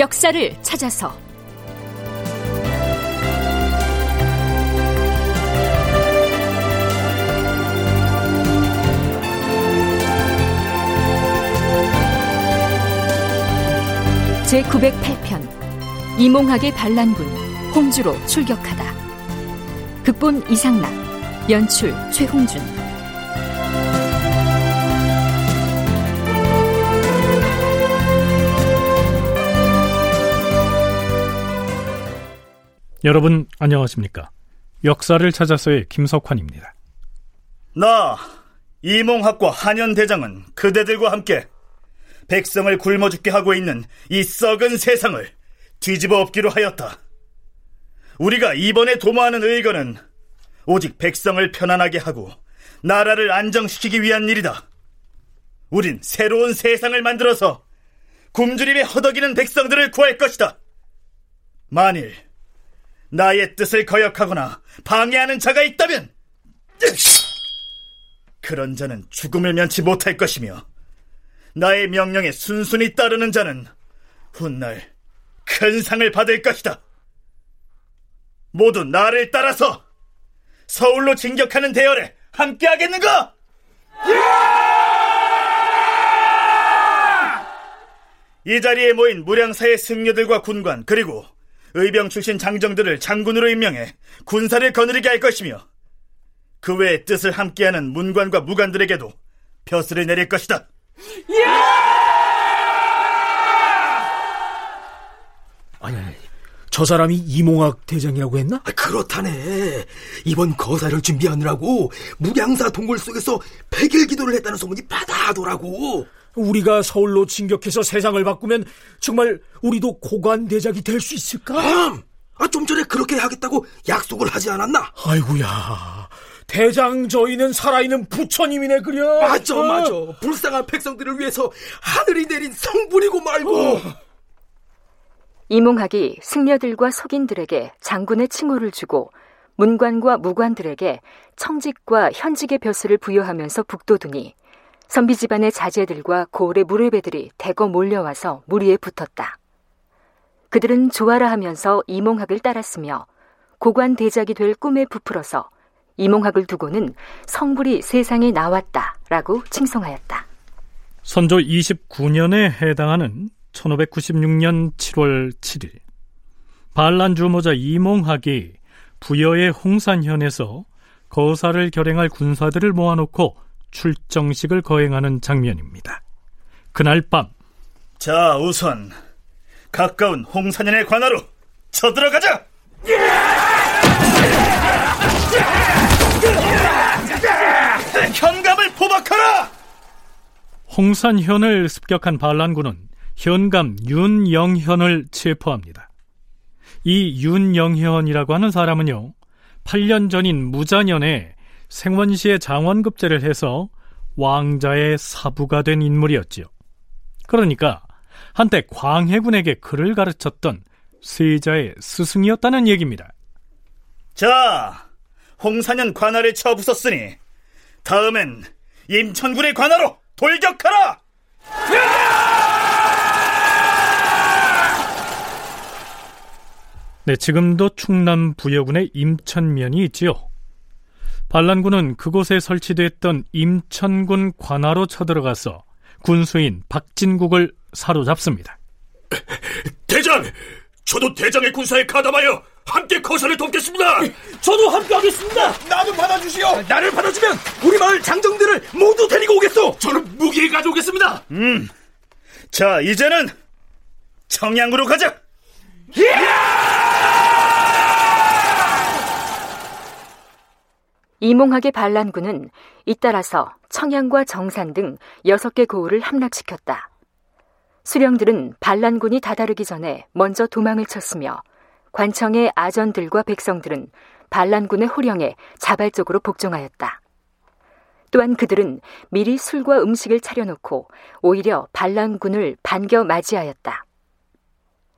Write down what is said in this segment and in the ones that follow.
역사를 찾아서. 제 908편 이몽학의 반란군 홍주로 출격하다. 극본 이상락 연출 최홍준 여러분 안녕하십니까? 역사를 찾아서의 김석환입니다. 나 이몽학과 한현 대장은 그대들과 함께 백성을 굶어 죽게 하고 있는 이 썩은 세상을 뒤집어 엎기로 하였다. 우리가 이번에 도모하는 의거는 오직 백성을 편안하게 하고 나라를 안정시키기 위한 일이다. 우린 새로운 세상을 만들어서 굶주림에 허덕이는 백성들을 구할 것이다. 만일 나의 뜻을 거역하거나 방해하는 자가 있다면 그런 자는 죽음을 면치 못할 것이며 나의 명령에 순순히 따르는 자는 훗날 큰 상을 받을 것이다. 모두 나를 따라서 서울로 진격하는 대열에 함께하겠는가? 이 자리에 모인 무량사의 승려들과 군관 그리고 의병 출신 장정들을 장군으로 임명해 군사를 거느리게 할 것이며 그 외의 뜻을 함께하는 문관과 무관들에게도 벼슬을 내릴 것이다. 아니, 아니, 저 사람이 이몽학 대장이라고 했나? 아, 그렇다네. 이번 거사를 준비하느라고 무량사 동굴 속에서 백일 기도를 했다는 소문이 바다하더라고. 우리가 서울로 진격해서 세상을 바꾸면 정말 우리도 고관 대작이 될 수 있을까? 아, 아, 좀 전에 그렇게 하겠다고 약속을 하지 않았나? 아이고야. 대장 저희는 살아있는 부처님이네 그려. 맞아, 어? 맞아. 불쌍한 백성들을 위해서 하늘이 내린 성분이고 말고. 어. 이몽학이 승려들과 속인들에게 장군의 칭호를 주고 문관과 무관들에게 청직과 현직의 벼슬을 부여하면서 북돋으니 선비 집안의 자제들과 고을의 무르배들이 대거 몰려와서 무리에 붙었다. 그들은 조아라 하면서 이몽학을 따랐으며 고관 대작이 될 꿈에 부풀어서 이몽학을 두고는 성불이 세상에 나왔다라고 칭송하였다. 선조 29년에 해당하는 1596년 7월 7일 반란 주모자 이몽학이 부여의 홍산현에서 거사를 결행할 군사들을 모아놓고 출정식을 거행하는 장면입니다. 그날 밤. 자, 우선 가까운 홍산현의 관하로 쳐들어가자. 현감을 포박하라. 홍산현을 습격한 반란군은 현감 윤영현을 체포합니다. 이 윤영현이라고 하는 사람은요, 8년 전인 무자년에 생원시에 장원급제를 해서 왕자의 사부가 된 인물이었지요. 그러니까 한때 광해군에게 글을 가르쳤던 세자의 스승이었다는 얘기입니다. 자, 홍사년 관할에 쳐부쉈으니 다음엔 임천군의 관하로 돌격하라! 네, 지금도 충남 부여군에 임천면이 있지요. 반란군은 그곳에 설치됐던 임천군 관하로 쳐들어가서 군수인 박진국을 사로잡습니다. 대장! 저도 대장의 군사에 가담하여 함께 거사를 돕겠습니다! 저도 함께 하겠습니다! 나도 받아주시오! 나를 받아주면 우리 마을 장정들을 모두 데리고 오겠소! 저는 무기를 가져오겠습니다! 음, 자, 이제는 청양으로 가자! 이몽학의 반란군은 잇따라서 청양과 정산 등 6개 고을을 함락시켰다. 수령들은 반란군이 다다르기 전에 먼저 도망을 쳤으며 관청의 아전들과 백성들은 반란군의 호령에 자발적으로 복종하였다. 또한 그들은 미리 술과 음식을 차려놓고 오히려 반란군을 반겨 맞이하였다.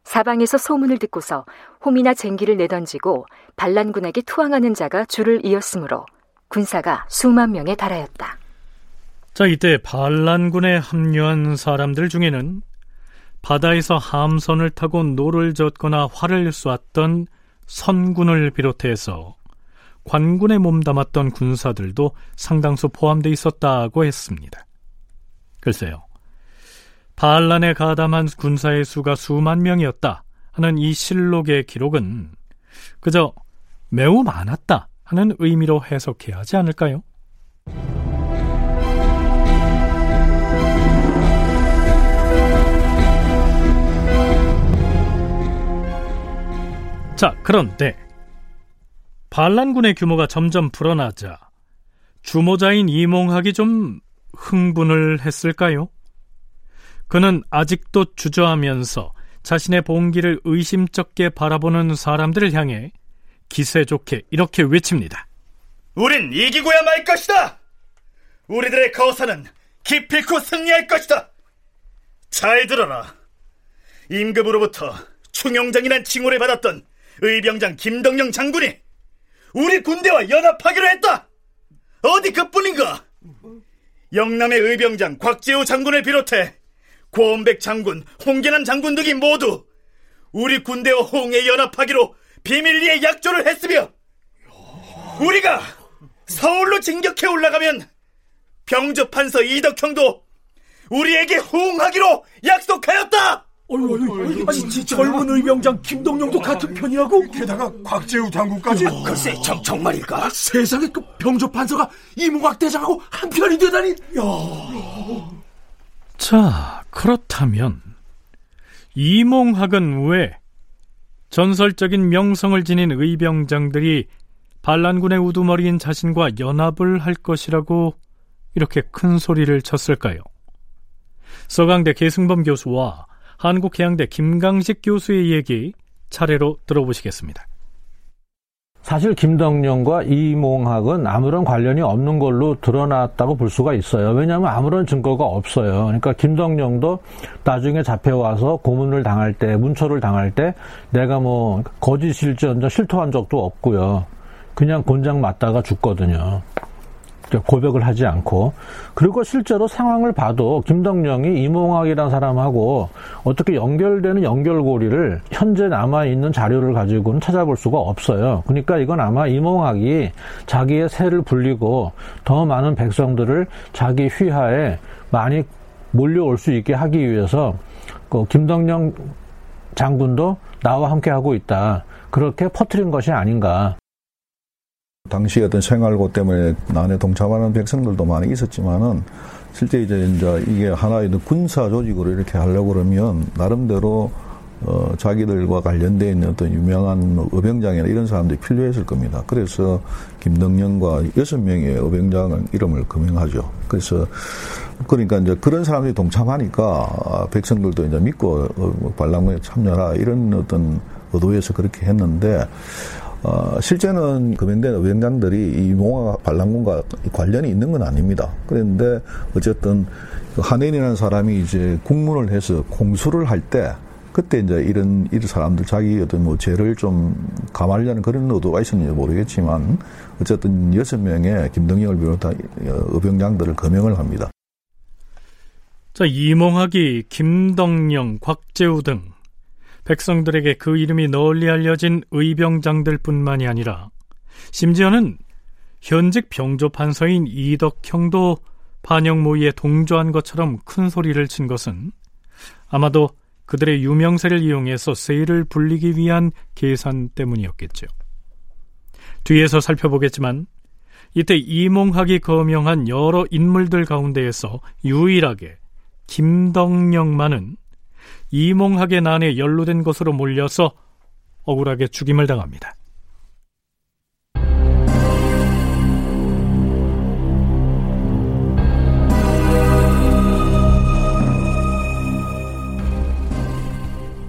사방에서 소문을 듣고서 홈이나 쟁기를 내던지고 반란군에게 투항하는 자가 줄을 이었으므로 군사가 수만 명에 달하였다. 자, 이때 반란군에 합류한 사람들 중에는 바다에서 함선을 타고 노를 젓거나 활을 쏘았던 선군을 비롯해서 관군에 몸담았던 군사들도 상당수 포함되어 있었다고 했습니다. 글쎄요. 반란에 가담한 군사의 수가 수만 명이었다 하는 이 실록의 기록은 그저 매우 많았다 하는 의미로 해석해야 하지 않을까요? 자, 그런데 반란군의 규모가 점점 불어나자 주모자인 이몽학이 좀 흥분을 했을까요? 그는 아직도 주저하면서 자신의 봉기를 의심쩍게 바라보는 사람들을 향해 기세 좋게 이렇게 외칩니다. 우린 이기고야 말 것이다! 우리들의 거사는 기필코 승리할 것이다! 잘 들어라. 임금으로부터 충용장이란 칭호를 받았던 의병장 김덕령 장군이 우리 군대와 연합하기로 했다. 어디 그뿐인가? 영남의 의병장 곽재우 장군을 비롯해 고원백 장군, 홍계남 장군 등이 모두 우리 군대와 홍해 연합하기로 비밀리에 약조를 했으며 우리가 서울로 진격해 올라가면 병조판서 이덕형도 우리에게 호응하기로 약속하였다. 어이, 어이, 아니, 지, 젊은 의병장 김동영도 같은 편이라고? 게다가 곽재우 장군까지 아, 글쎄 정, 정말일까? 세상에 그 병조 판서가 이몽학 대장하고 한 편이 되다니 야. 자 그렇다면 이몽학은 왜 전설적인 명성을 지닌 의병장들이 반란군의 우두머리인 자신과 연합을 할 것이라고 이렇게 큰 소리를 쳤을까요? 서강대 계승범 교수와 한국해양대 김강식 교수의 얘기 차례로 들어보시겠습니다. 사실 김덕령과 이몽학은 아무런 관련이 없는 걸로 드러났다고 볼 수가 있어요. 왜냐하면 아무런 증거가 없어요. 그러니까 김덕령도 나중에 잡혀와서 고문을 당할 때, 문초를 당할 때 내가 뭐 거짓일지언정 실토한 적도 없고요. 그냥 곤장 맞다가 죽거든요. 고백을 하지 않고 그리고 실제로 상황을 봐도 김덕령이 이몽학이라는 사람하고 어떻게 연결되는 연결고리를 현재 남아 있는 자료를 가지고는 찾아볼 수가 없어요. 그러니까 이건 아마 이몽학이 자기의 세를 불리고 더 많은 백성들을 자기 휘하에 많이 몰려올 수 있게 하기 위해서 그 김덕령 장군도 나와 함께 하고 있다. 그렇게 퍼뜨린 것이 아닌가. 당시 어떤 생활고 때문에 난에 동참하는 백성들도 많이 있었지만은 실제 이제 이제 이게 하나의 군사 조직으로 이렇게 하려고 그러면 나름대로 어, 자기들과 관련되어 있는 어떤 유명한 의병장이나 이런 사람들이 필요했을 겁니다. 그래서 김덕령과 여섯 명의 의병장 이름을 금명하죠. 그래서 그러니까 이제 그런 사람들이 동참하니까 백성들도 이제 믿고 어, 반란군에 참여하라 이런 어떤 의도에서 그렇게 했는데 어, 실제는 금연된 의병장들이 이 몽화 반란군과 관련이 있는 건 아닙니다. 그런데 어쨌든 그 한인이라는 사람이 이제 국문을 해서 공수를 할 때 그때 이제 이런 이런 사람들 자기 어떤 뭐 죄를 좀 감하려는 그런 의도가 있었는지 모르겠지만 어쨌든 여섯 명의 김동영을 비롯한 의병장들을 거명을 합니다. 자 이몽학이 김덕령, 곽재우 등 백성들에게 그 이름이 널리 알려진 의병장들뿐만이 아니라 심지어는 현직 병조 판서인 이덕형도 반영 모의에 동조한 것처럼 큰 소리를 친 것은 아마도 그들의 유명세를 이용해서 세를 불리기 위한 계산 때문이었겠죠. 뒤에서 살펴보겠지만 이때 이몽학이 거명한 여러 인물들 가운데에서 유일하게 김덕령만은 이몽학의 난에 연루된 것으로 몰려서 억울하게 죽임을 당합니다.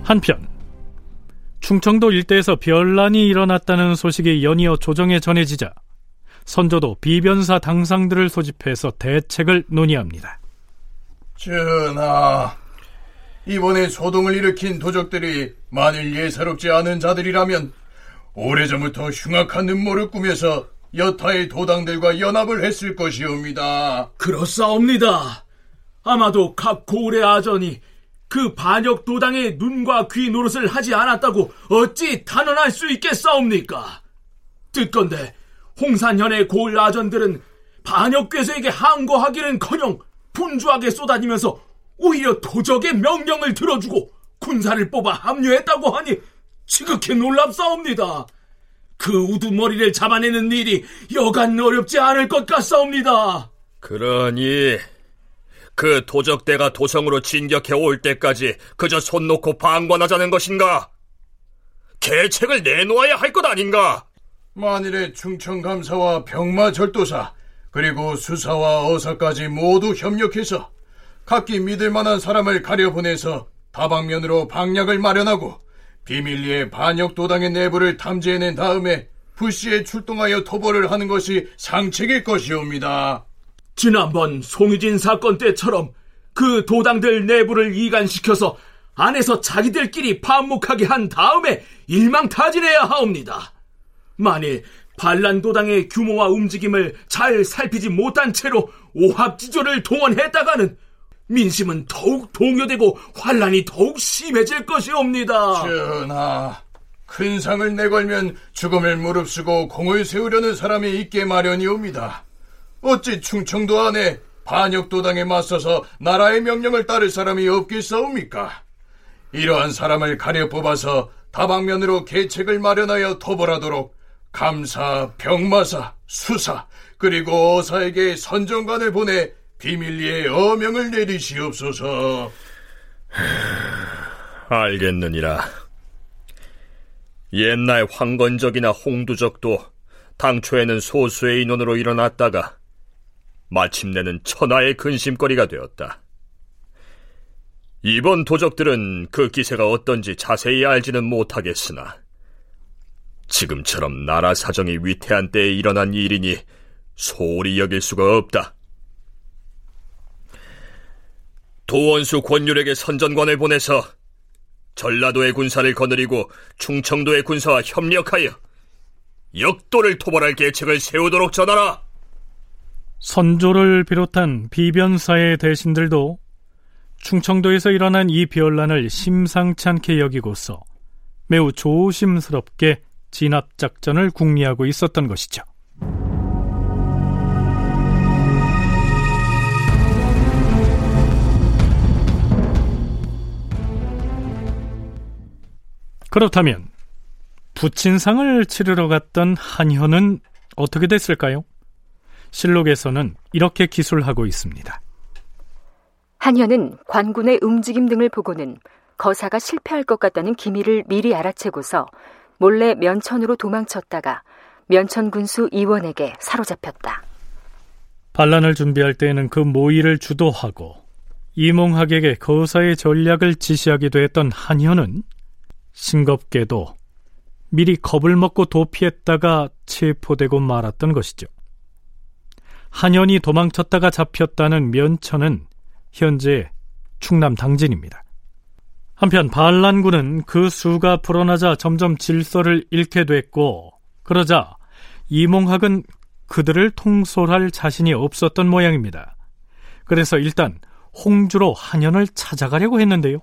한편 충청도 일대에서 변란이 일어났다는 소식이 연이어 조정에 전해지자 선조도 비변사 당상들을 소집해서 대책을 논의합니다. 전하, 이번에 소동을 일으킨 도적들이 만일 예사롭지 않은 자들이라면 오래전부터 흉악한 음모를 꾸며서 여타의 도당들과 연합을 했을 것이옵니다. 그렇사옵니다. 아마도 각 고을의 아전이 그 반역 도당의 눈과 귀 노릇을 하지 않았다고 어찌 단언할 수 있겠사옵니까? 듣건데 홍산현의 고을 아전들은 반역 괴수에게 항거하기는커녕 분주하게 쏟아지면서 오히려 도적의 명령을 들어주고 군사를 뽑아 합류했다고 하니 지극히 놀랍사옵니다. 그 우두머리를 잡아내는 일이 여간 어렵지 않을 것 같사옵니다. 그러니 그 도적대가 도성으로 진격해 올 때까지 그저 손 놓고 방관하자는 것인가? 계책을 내놓아야 할 것 아닌가? 만일에 충청감사와 병마절도사 그리고 수사와 어사까지 모두 협력해서 각기 믿을 만한 사람을 가려보내서 다방면으로 방략을 마련하고 비밀리에 반역도당의 내부를 탐지해낸 다음에 부시에 출동하여 토벌을 하는 것이 상책일 것이옵니다. 지난번 송유진 사건 때처럼 그 도당들 내부를 이간시켜서 안에서 자기들끼리 반목하게 한 다음에 일망타진해야 하옵니다. 만일 반란도당의 규모와 움직임을 잘 살피지 못한 채로 오합지조를 동원했다가는 민심은 더욱 동요되고 환란이 더욱 심해질 것이옵니다. 전하, 큰 상을 내걸면 죽음을 무릅쓰고 공을 세우려는 사람이 있게 마련이옵니다. 어찌 충청도 안에 반역도당에 맞서서 나라의 명령을 따를 사람이 없겠사옵니까? 이러한 사람을 가려 뽑아서 다방면으로 계책을 마련하여 토벌하도록 감사, 병마사, 수사, 그리고 어사에게 선정관을 보내 비밀리에 어명을 내리시옵소서. 알겠느니라. 옛날 황건적이나 홍두적도 당초에는 소수의 인원으로 일어났다가 마침내는 천하의 근심거리가 되었다. 이번 도적들은 그 기세가 어떤지 자세히 알지는 못하겠으나 지금처럼 나라 사정이 위태한 때에 일어난 일이니 소홀히 여길 수가 없다. 도원수 권율에게 선전관을 보내서 전라도의 군사를 거느리고 충청도의 군사와 협력하여 역도를 토벌할 계책을 세우도록 전하라. 선조를 비롯한 비변사의 대신들도 충청도에서 일어난 이 비열란을 심상치 않게 여기고서 매우 조심스럽게 진압작전을 궁리하고 있었던 것이죠. 그렇다면 부친상을 치르러 갔던 한현은 어떻게 됐을까요? 실록에서는 이렇게 기술하고 있습니다. 한현은 관군의 움직임 등을 보고는 거사가 실패할 것 같다는 기미를 미리 알아채고서 몰래 면천으로 도망쳤다가 면천 군수 이원에게 사로잡혔다. 반란을 준비할 때에는 그 모의를 주도하고 이몽학에게 거사의 전략을 지시하기도 했던 한현은 싱겁게도 미리 겁을 먹고 도피했다가 체포되고 말았던 것이죠. 한현이 도망쳤다가 잡혔다는 면천은 현재 충남 당진입니다. 한편 반란군은 그 수가 불어나자 점점 질서를 잃게 됐고 그러자 이몽학은 그들을 통솔할 자신이 없었던 모양입니다. 그래서 일단 홍주로 한현을 찾아가려고 했는데요.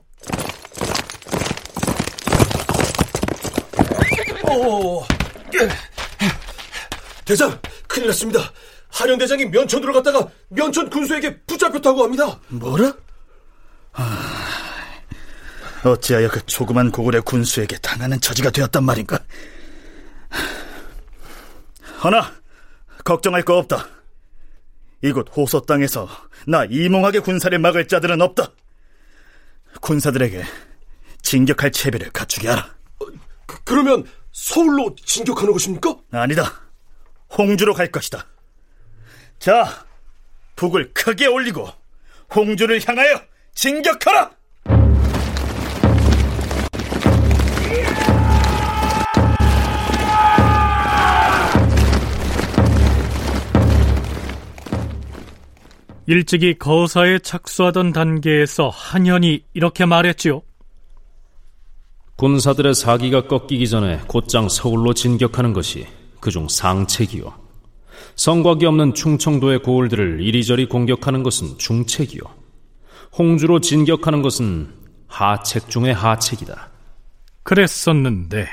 오, 대장, 큰일 났습니다. 한현 대장이 면천으로 갔다가 면천 군수에게 붙잡혔다고 합니다. 뭐라? 아, 어찌하여 그 조그만 고구려 군수에게 당하는 처지가 되었단 말인가? 하나, 걱정할 거 없다. 이곳 호소 땅에서 나 이몽하게 군사를 막을 자들은 없다. 군사들에게 진격할 채비를 갖추게 하라. 어, 그, 그러면 서울로 진격하는 것입니까? 아니다. 홍주로 갈 것이다. 자, 북을 크게 올리고 홍주를 향하여 진격하라! 일찍이 거사에 착수하던 단계에서 한현이 이렇게 말했지요. 군사들의 사기가 꺾이기 전에 곧장 서울로 진격하는 것이 그중 상책이요. 성곽이 없는 충청도의 고을들을 이리저리 공격하는 것은 중책이요. 홍주로 진격하는 것은 하책 중의 하책이다. 그랬었는데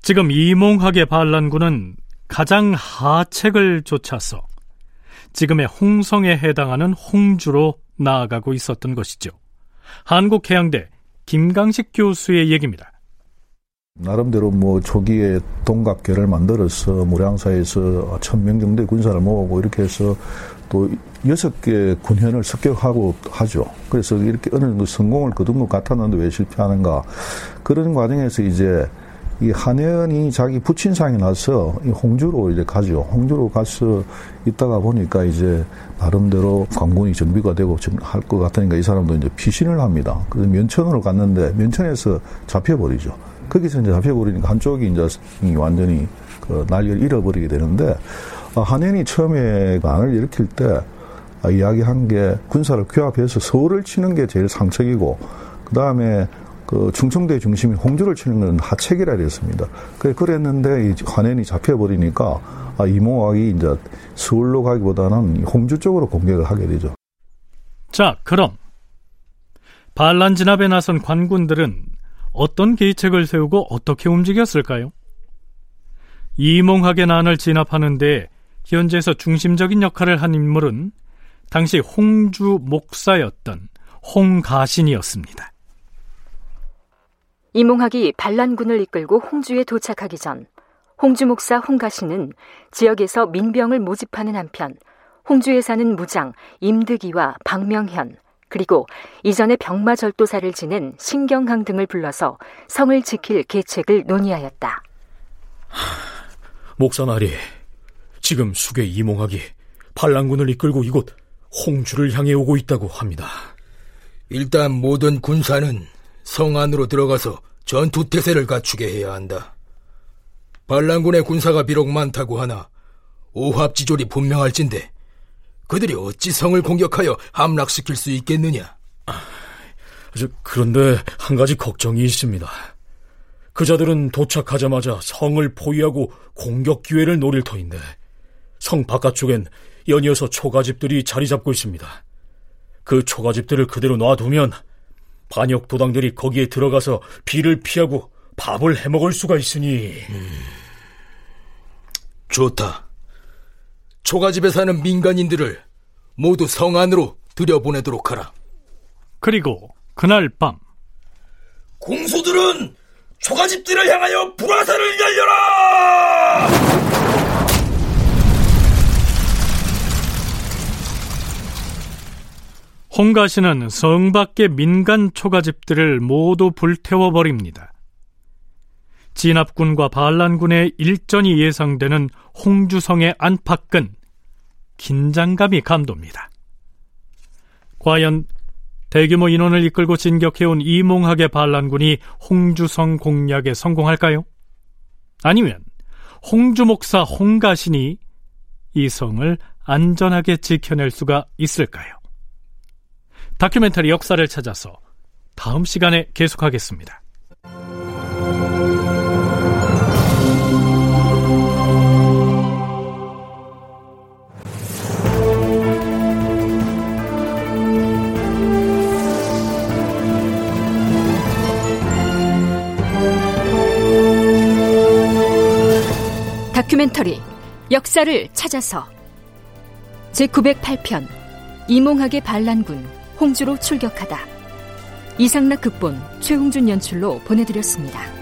지금 이몽학의 반란군은 가장 하책을 쫓아서 지금의 홍성에 해당하는 홍주로 나아가고 있었던 것이죠. 한국해양대 김강식 교수의 얘기입니다. 나름대로 뭐 초기에 동갑계를 만들어서 무량사에서 천명 정도의 군사를 모으고 이렇게 해서 또 여섯 개 군현을 습격하고 하죠. 그래서 이렇게 어느 정도 성공을 거둔 것 같았는데 왜 실패하는가. 그런 과정에서 이제 이 한현이 자기 부친상이 나서 이 홍주로 이제 가죠. 홍주로 가서 있다가 보니까 이제 나름대로 관군이 준비가 되고 할 것 같으니까 이 사람도 이제 피신을 합니다. 그래서 면천으로 갔는데 면천에서 잡혀버리죠. 거기서 이제 잡혀버리니까 한쪽이 이제 완전히 그 난리를 잃어버리게 되는데 아, 한현이 처음에 안을 일으킬 때 아, 이야기한 게 군사를 규합해서 서울을 치는 게 제일 상책이고 그 다음에 그 충청도의 중심이 홍주를 치는 건 하책이라 그랬습니다. 그래 그랬는데 이 환연이 잡혀버리니까 아, 이몽학이 이제 서울로 가기보다는 홍주 쪽으로 공격을 하게 되죠. 자, 그럼 반란 진압에 나선 관군들은 어떤 계책을 세우고 어떻게 움직였을까요? 이몽학의 난을 진압하는데 현재에서 중심적인 역할을 한 인물은 당시 홍주 목사였던 홍가신이었습니다. 이몽학이 반란군을 이끌고 홍주에 도착하기 전 홍주 목사 홍가시는 지역에서 민병을 모집하는 한편 홍주에 사는 무장 임득이와 박명현 그리고 이전에 병마절도사를 지낸 신경항 등을 불러서 성을 지킬 계책을 논의하였다. 목사나리, 지금 수계 이몽학이 반란군을 이끌고 이곳 홍주를 향해 오고 있다고 합니다. 일단 모든 군사는 성 안으로 들어가서 전투 태세를 갖추게 해야 한다. 반란군의 군사가 비록 많다고 하나 오합지졸이 분명할진데 그들이 어찌 성을 공격하여 함락시킬 수 있겠느냐? 아, 그런데 한 가지 걱정이 있습니다. 그자들은 도착하자마자 성을 포위하고 공격 기회를 노릴 터인데 성 바깥쪽엔 연이어서 초가집들이 자리 잡고 있습니다. 그 초가집들을 그대로 놔두면 반역 도당들이 거기에 들어가서 비를 피하고 밥을 해먹을 수가 있으니. 음, 좋다. 초가집에 사는 민간인들을 모두 성 안으로 들여보내도록 하라. 그리고 그날 밤 공소들은 초가집들을 향하여 불화살을 열려라! 홍가시는 성 밖의 민간 초가집들을 모두 불태워 버립니다. 진압군과 반란군의 일전이 예상되는 홍주성의 안팎은 긴장감이 감돕니다. 과연 대규모 인원을 이끌고 진격해온 이몽학의 반란군이 홍주성 공략에 성공할까요? 아니면 홍주 목사 홍가신이 이 성을 안전하게 지켜낼 수가 있을까요? 다큐멘터리 역사를 찾아서 다음 시간에 계속하겠습니다. 다큐멘터리 역사를 찾아서 제908편 이몽학의 반란군 홍주로 출격하다. 이상락 극본 최홍준 연출로 보내드렸습니다.